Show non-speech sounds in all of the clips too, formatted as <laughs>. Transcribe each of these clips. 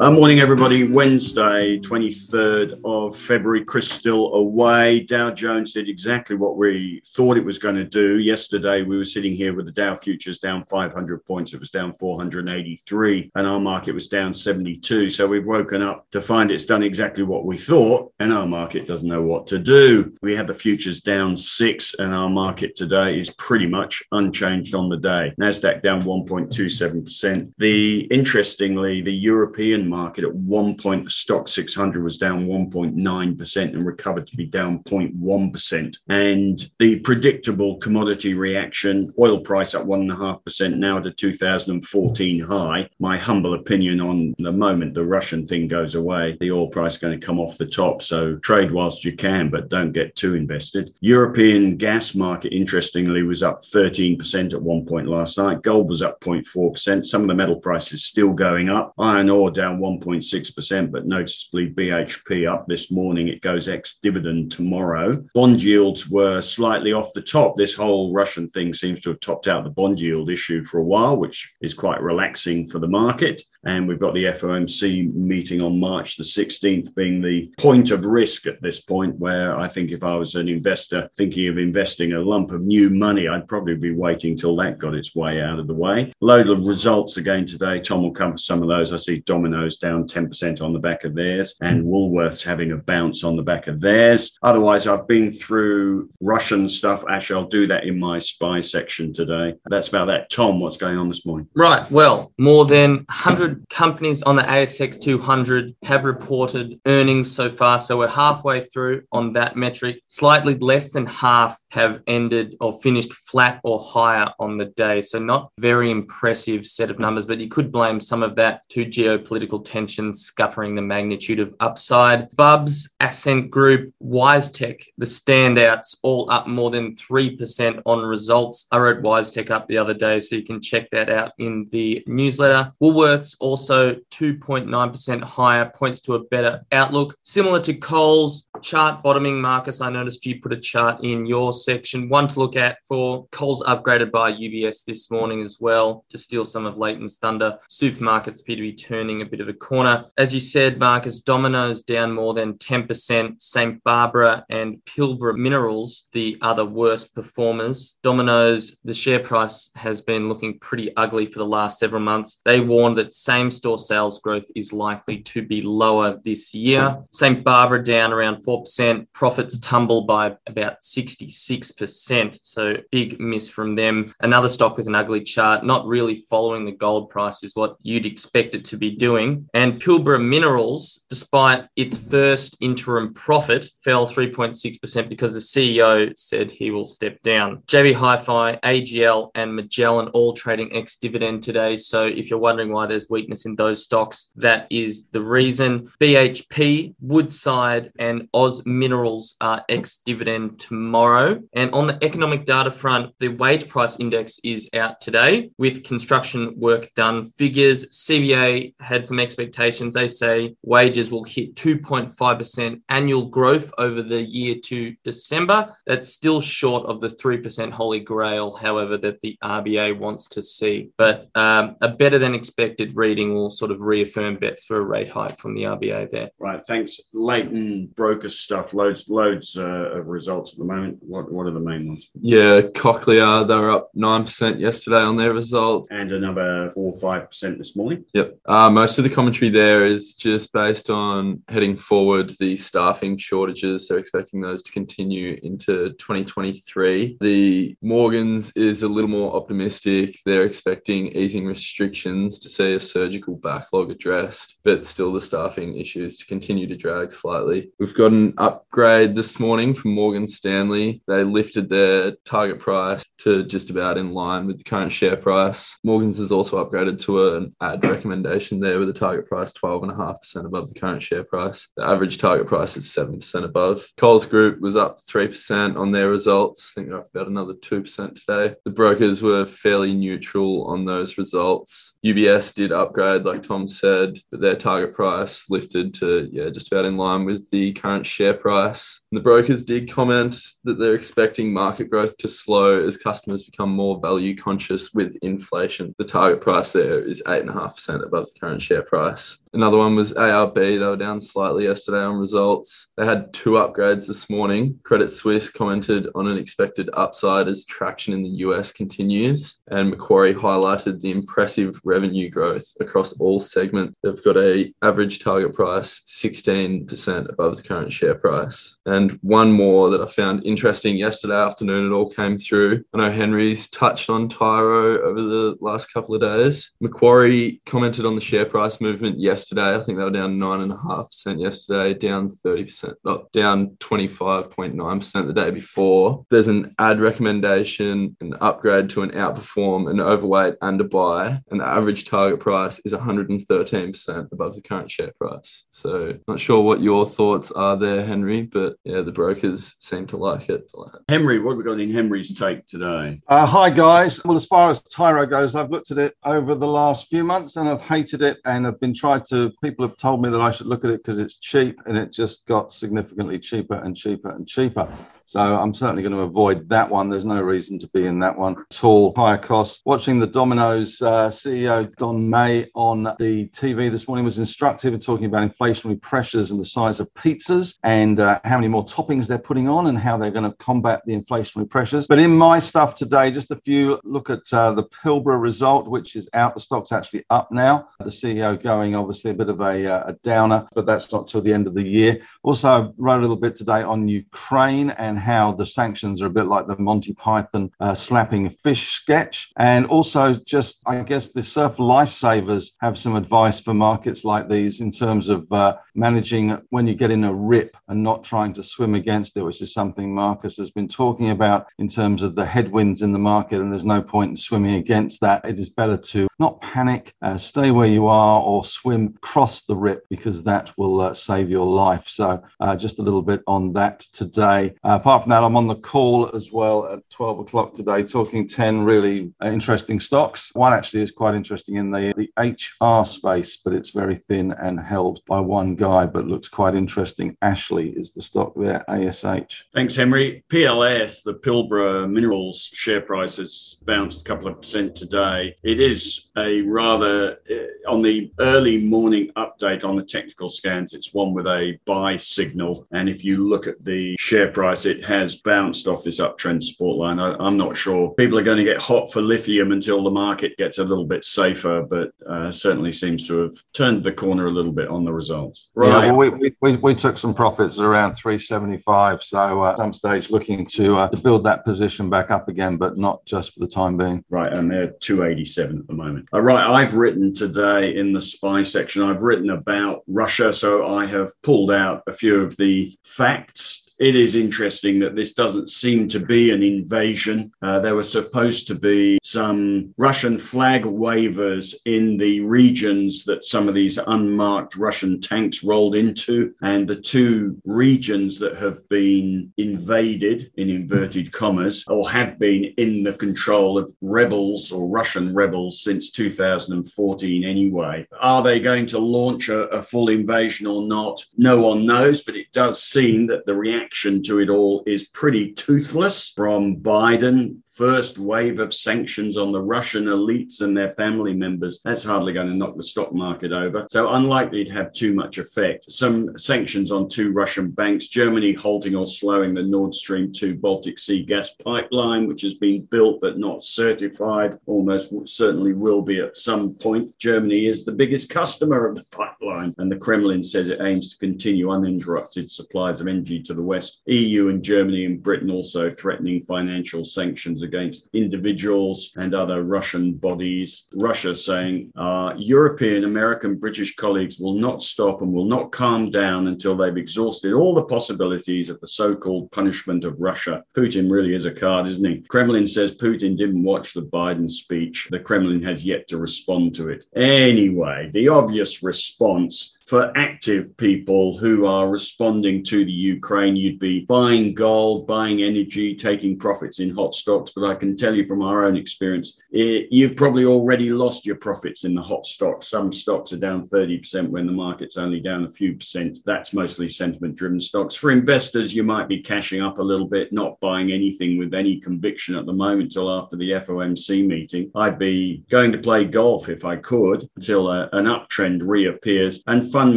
Uh, morning, everybody. Wednesday, 23rd of February. Chris still away. Dow Jones did exactly what we thought it was going to do. Yesterday, we were sitting here with the Dow futures down 500 points. It was down 483, and our market was down 72. So we've woken up to find it's done exactly what we thought, and our market doesn't know what to do. We had the futures down six, and our market today is pretty much unchanged on the day. NASDAQ down 1.27%. The interestingly, the European market at one point, the STOXX 600 was down 1.9% and recovered to be down 0.1%. And the predictable commodity reaction, oil price up 1.5% now at a 2014 high. My humble opinion on the moment the Russian thing goes away, the oil price is going to come off the top. So trade whilst you can, but don't get too invested. European gas market, interestingly, was up 13% at one point last night. Gold was up 0.4%. Some of the metal prices still going up. Iron ore down 1.6%, but noticeably BHP up this morning. It goes ex dividend tomorrow. Bond yields were slightly off the top. This whole Russian thing seems to have topped out the bond yield issue for a while, which is quite relaxing for the market. And we've got the FOMC meeting on March the 16th being the point of risk at this point, where I think if I was an investor thinking of investing a lump of new money, I'd probably be waiting till that got its way out of the way. Load of results again today. Tom will cover some of those. I see Domino's down 10% on the back of theirs and Woolworths having a bounce on the back of theirs. Otherwise, I've been through Russian stuff. Actually, I'll do that in my spy section today. That's about that. Tom, what's going on this morning? Right. Well, more than 100 companies on the ASX 200 have reported earnings so far. So we're halfway through on that metric. Slightly less than half have ended or finished flat or higher on the day. So not very impressive set of numbers, but you could blame some of that to geopolitical tensions scuppering the magnitude of upside. Bubs, Accent Group, WiseTech, the standouts, all up more than 3% on results. I wrote WiseTech up the other day, so you can check that out in the newsletter. Woolworths also 2.9% higher, points to a better outlook. Similar to Coles, chart bottoming, Marcus. I noticed you put a chart in your section. One to look at for Coles upgraded by UBS this morning as well to steal some of Leighton's thunder. Supermarkets appear to be turning a bit of corner. As you said, Marcus, Domino's down more than 10%. St. Barbara and Pilbara Minerals, the other worst performers. Domino's, the share price has been looking pretty ugly for the last several months. They warned that same store sales growth is likely to be lower this year. St. Barbara down around 4%. Profits tumble by about 66%. So big miss from them. Another stock with an ugly chart, not really following the gold price is what you'd expect it to be doing. And Pilbara Minerals, despite its first interim profit, fell 3.6% because the CEO said he will step down. JB Hi-Fi, AGL, and Magellan all trading ex-dividend today. So if you're wondering why there's weakness in those stocks, that is the reason. BHP, Woodside, and Oz Minerals are ex-dividend tomorrow. And on the economic data front, the wage price index is out today with construction work done figures. CBA had some expectations. They say wages will hit 2.5% annual growth over the year to December. That's still short of the 3% holy grail, however, that the RBA wants to see. But um, a better than expected reading will sort of reaffirm bets for a rate hike from the RBA there. Right. Thanks. Leighton broker stuff, loads, loads uh, of results at the moment. What, what are the main ones? Yeah, Cochlear, they were up 9% yesterday on their results. And another four or five percent this morning. Yep. Uh, most of the commentary there is just based on heading forward the staffing shortages. They're expecting those to continue into 2023. The Morgans is a little more optimistic. They're expecting easing restrictions to see a surgical backlog addressed, but still the staffing issues to continue to drag slightly. We've got an upgrade this morning from Morgan Stanley. They lifted their target price to just about in line with the current share price. Morgan's has also upgraded to an add recommendation there with a target price 12.5% above the current share price. The average target price is 7% above. Coles Group was up 3% on their results. I think they're up about another 2% today. The brokers were fairly neutral on those results. UBS did upgrade, like Tom said, but their target price lifted to, yeah, just about in line with the current share price. And the brokers did comment that they're expecting market growth to slow as customers become more value conscious with inflation. The target price there is 8.5% above the current share price. Another one was ARB. They were down slightly yesterday on results. They had two upgrades this morning. Credit Suisse commented on an expected upside as traction in the US continues. And Macquarie highlighted the impressive revenue growth across all segments. They've got a average target price 16% above the current share price. And one more that I found interesting yesterday afternoon, it all came through. I know Henry's touched on Tyro over the last couple of days. Macquarie commented on the share price movement yesterday yesterday. I think they were down nine and a half percent yesterday, down 30%, not down 25.9% the day before. There's an add recommendation, an upgrade to an outperform, an overweight and a buy, and the average target price is 113% above the current share price. So not sure what your thoughts are there, Henry, but yeah, the brokers seem to like it. Henry, what have we got in Henry's take today? Uh, hi guys. Well, as far as Tyro goes, I've looked at it over the last few months and I've hated it and I've been trying to people have told me that I should look at it because it's cheap and it just got significantly cheaper and cheaper and cheaper. So I'm certainly going to avoid that one. There's no reason to be in that one at all. Higher costs. Watching the Domino's uh, CEO Don Meij on the TV this morning was instructive in talking about inflationary pressures and the size of pizzas and uh, how many more toppings they're putting on and how they're going to combat the inflationary pressures. But in my stuff today, just a few look at uh, the Pilbara result, which is out. The stock's actually up now. The CEO going obviously a bit of a, uh, a downer, but that's not till the end of the year. Also, wrote a little bit today on Ukraine and how the sanctions are a bit like the Monty Python uh, slapping fish sketch. And also, just I guess the surf lifesavers have some advice for markets like these in terms of uh, managing when you get in a rip and not trying to swim against it, which is something Marcus has been talking about in terms of the headwinds in the market. And there's no point in swimming against that. It is better to not panic, uh, stay where you are, or swim across the rip because that will uh, save your life. So, uh, just a little bit on that today. Uh, apart from that, I'm on the call as well at 12 o'clock today, talking 10 really uh, interesting stocks. One actually is quite interesting in the, the HR space, but it's very thin and held by one guy, but looks quite interesting. Ashley is the stock there, ASH. Thanks, Henry. PLS, the Pilbara Minerals share price has bounced a couple of percent today. It is a rather, uh, on the early morning update on the technical scans, it's one with a buy signal. And if you look at the share price, it has bounced off this uptrend support line. I, am not sure. People are going to get hot for lithium until the market gets a little bit safer, but uh, certainly seems to have turned the corner a little bit on the results. Right. Yeah, well, we, we, we took some profits at around 375. So uh, at some stage looking to, uh, to build that position back up again, but not just for the time being. Right. And they're 287 at the moment. All right. I've written today in the spy section, I've written about Russia. So I have pulled out a few of the facts it is interesting that this doesn't seem to be an invasion. Uh, there were supposed to be some Russian flag wavers in the regions that some of these unmarked Russian tanks rolled into. And the two regions that have been invaded, in inverted commas, or have been in the control of rebels or Russian rebels since 2014 anyway. Are they going to launch a, a full invasion or not? No one knows, but it does seem that the reaction reaction to it all is pretty toothless from Biden first wave of sanctions on the Russian elites and their family members, that's hardly going to knock the stock market over. So unlikely to have too much effect. Some sanctions on two Russian banks, Germany halting or slowing the Nord Stream 2 Baltic Sea gas pipeline, which has been built but not certified, almost certainly will be at some point. Germany is the biggest customer of the pipeline, and the Kremlin says it aims to continue uninterrupted supplies of energy to the West. EU and Germany and Britain also threatening financial sanctions against individuals and other Russian bodies. Russia saying our European, American, British colleagues will not stop and will not calm down until they've exhausted all the possibilities of the so called punishment of Russia. Putin really is a card, isn't he? Kremlin says Putin didn't watch the Biden speech. The Kremlin has yet to respond to it. Anyway, the obvious response response for active people who are responding to the Ukraine, you'd be buying gold, buying energy, taking profits in hot stocks. But I can tell you from our own experience, it, you've probably already lost your profits in the hot stocks. Some stocks are down 30% when the market's only down a few percent. That's mostly sentiment driven stocks. For investors, you might be cashing up a little bit, not buying anything with any conviction at the moment till after the FOMC meeting. I'd be going to play golf if I could until a, uh, an uptrend reappears. And fund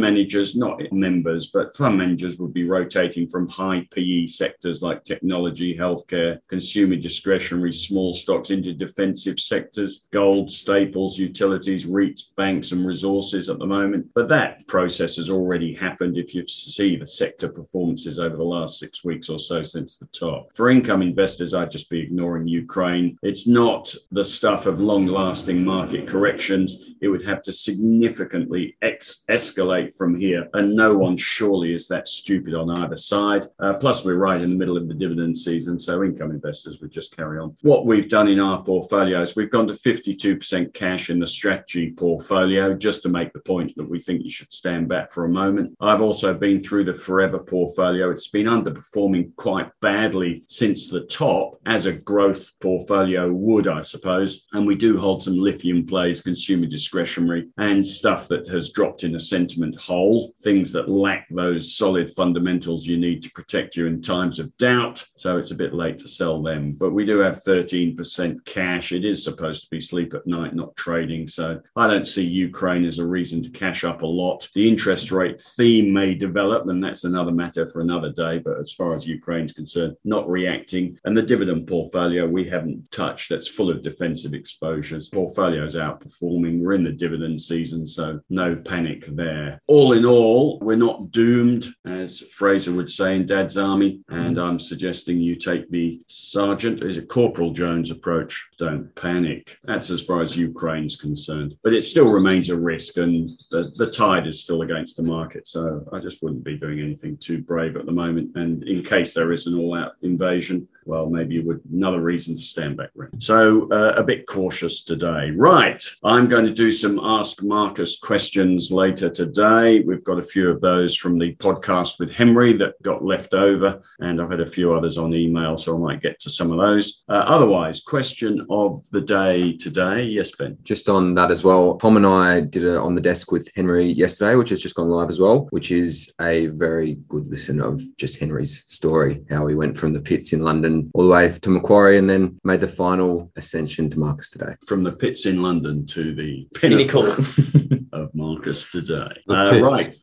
managers, not members, but fund managers would be rotating from high PE sectors like technology, healthcare, consumer discretionary, small stocks into defensive sectors, gold, staples, utilities, REITs, banks, and resources at the moment. But that process has already happened if you see the sector performances over the last six weeks or so since the top. For income investors, I'd just be ignoring Ukraine. It's not the stuff of long lasting market corrections. It would have to significantly ex- escalate from here. And no one surely is that stupid on either side. Uh, plus, we're right in the middle of the dividend season. So income investors would just carry on. What we've done in our portfolios, we've gone to 52% cash in the strategy portfolio just to make the point that we think you should stand back for a moment. I've also been through the forever portfolio. It's been underperforming quite badly since the top as a growth portfolio would, I suppose. And we do hold some lithium plays, consumer discretionary, and stuff that has dropped in a sentiment hole, things that lack those solid fundamentals you need to protect you in times of doubt. So it's a bit late to sell them. But we do have 13% cash. It is supposed to be sleep at night, not trading. So I don't see Ukraine as a reason to cash up a lot. The interest rate theme may develop, and that's another matter for another day. But as far as Ukraine's concerned, not reacting. And the dividend portfolio we haven't touched that's full of defensive exposures. Portfolio's outperforming. We're in the dividend season, so no panic there. All in all, we're not doomed, as Frazer would say in Dad's Army. And I'm suggesting you take the Sergeant, is it Corporal Jones approach? Don't panic. That's as far as Ukraine's concerned. But it still remains a risk, and the, the tide is still against the market. So I just wouldn't be doing anything too brave at the moment. And in case there is an all out invasion, well, maybe you would another reason to stand back. So uh, a bit cautious today. Right. I'm going to do some Ask Marcus questions later today. We've got a few of those from the podcast with Henry that got left over, and I've had a few others on email, so I might get to some of those. Uh, otherwise, question of the day today. Yes, Ben. Just on that as well, Tom and I did it on the desk with Henry yesterday, which has just gone live as well, which is a very good listen of just Henry's story, how he went from the pits in London all the way to Macquarie and then made the final ascension to Marcus today. From the pits in London to the Pinnacle. <laughs> of Marcus today. Uh, right.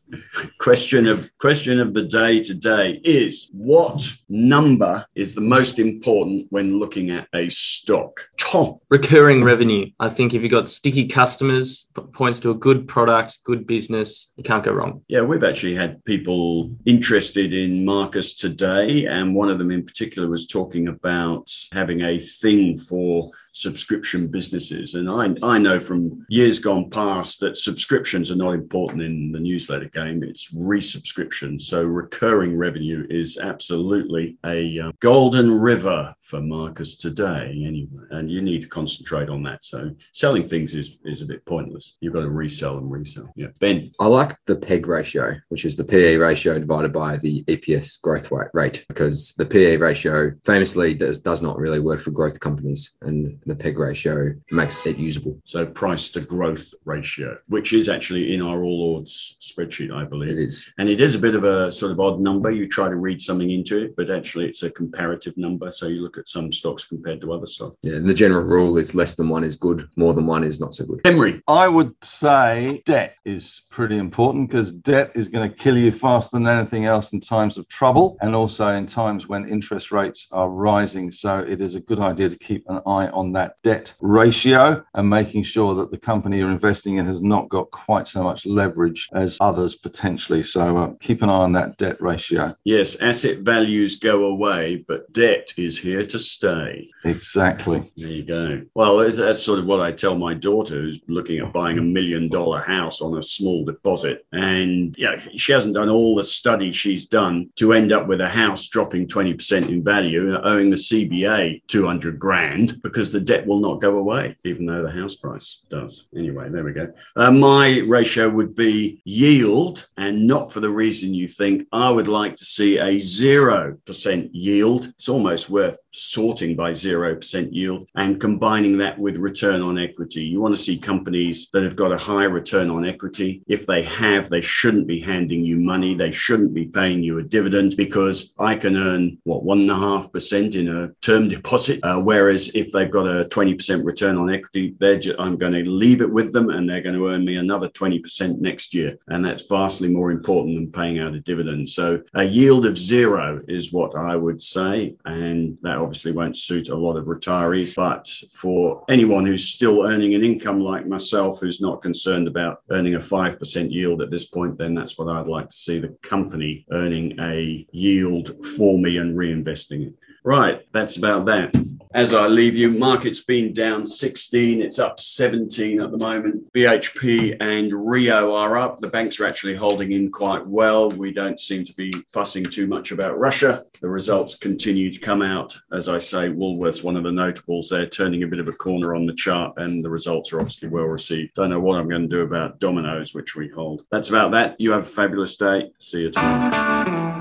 Question of question of the day today is what number is the most important when looking at a stock? Tom. Recurring revenue. I think if you've got sticky customers, points to a good product, good business, you can't go wrong. Yeah, we've actually had people interested in Marcus today, and one of them in particular was talking about having a thing for subscription businesses. And I, I know from years gone past that subscriptions are not important in the newsletter game, it's resubscription. So recurring revenue is absolutely a uh, golden river for Marcus today, anyway. And you need to concentrate on that. So selling things is, is a bit pointless. You've got to resell and resell. Yeah. Ben. I like the PEG ratio, which is the PE ratio divided by the EPS growth rate, because the PE ratio famously does, does not really work for growth companies. And the PEG ratio makes it usable. So price to growth ratio, which is actually in our all Ords spreadsheet, I believe. It is. And it is a bit of a sort of odd number. You try to read something into it, but actually it's a comparative number. So you look at some stocks compared to other stocks. Yeah, the general rule is less than one is good, more than one is not so good. Henry. I would say debt is pretty important because debt is going to kill you faster than anything else in times of trouble and also in times when interest rates are rising. So it is a good idea to keep an eye on that debt ratio and making sure that the company you're investing in has not got quite so much leverage as others potentially. So uh, keep an eye on that debt ratio. Yes, asset values go away, but debt is here to stay. Exactly. There you go. Well, that's sort of what I tell my daughter who's looking at buying a million dollar house on a small deposit. And yeah, she hasn't done all the study she's done to end up with a house dropping 20% in value, owing the CBA 200 grand because the debt will not go away, even though the house price does. Anyway, there we go. Uh, my ratio would be yield and not for the reason you think. I would like to see a 0% yield. It's almost worth sorting by 0% yield and combining that with return on equity. You want to see companies that have got a high return on equity. If they have, they shouldn't be handing you money. They shouldn't be paying you a dividend because I can earn what one and a half percent in a term deposit. Uh, whereas if they've got a 20% return on equity, they're just, I'm going to leave it with them and they're going to earn me another 20% next year. And that's vastly more important than paying out a dividend. So a yield of zero is what I would say. And that obviously won't suit a lot of retirees. But for anyone who's still earning an income like myself, who's not concerned about earning a 5% yield at this point, then that's what I'd like to see the company earning a yield for me and reinvesting it. Right, that's about that. As I leave you, market's been down 16, it's up 17 at the moment. BHP and Rio are up. The banks are actually holding in quite well. We don't seem to be fussing too much about Russia. The results continue to come out. As I say, Woolworths, one of the notables there, turning a bit of a corner on the chart, and the results are obviously well received. Don't know what I'm going to do about Domino's, which we hold. That's about that. You have a fabulous day. See you tomorrow.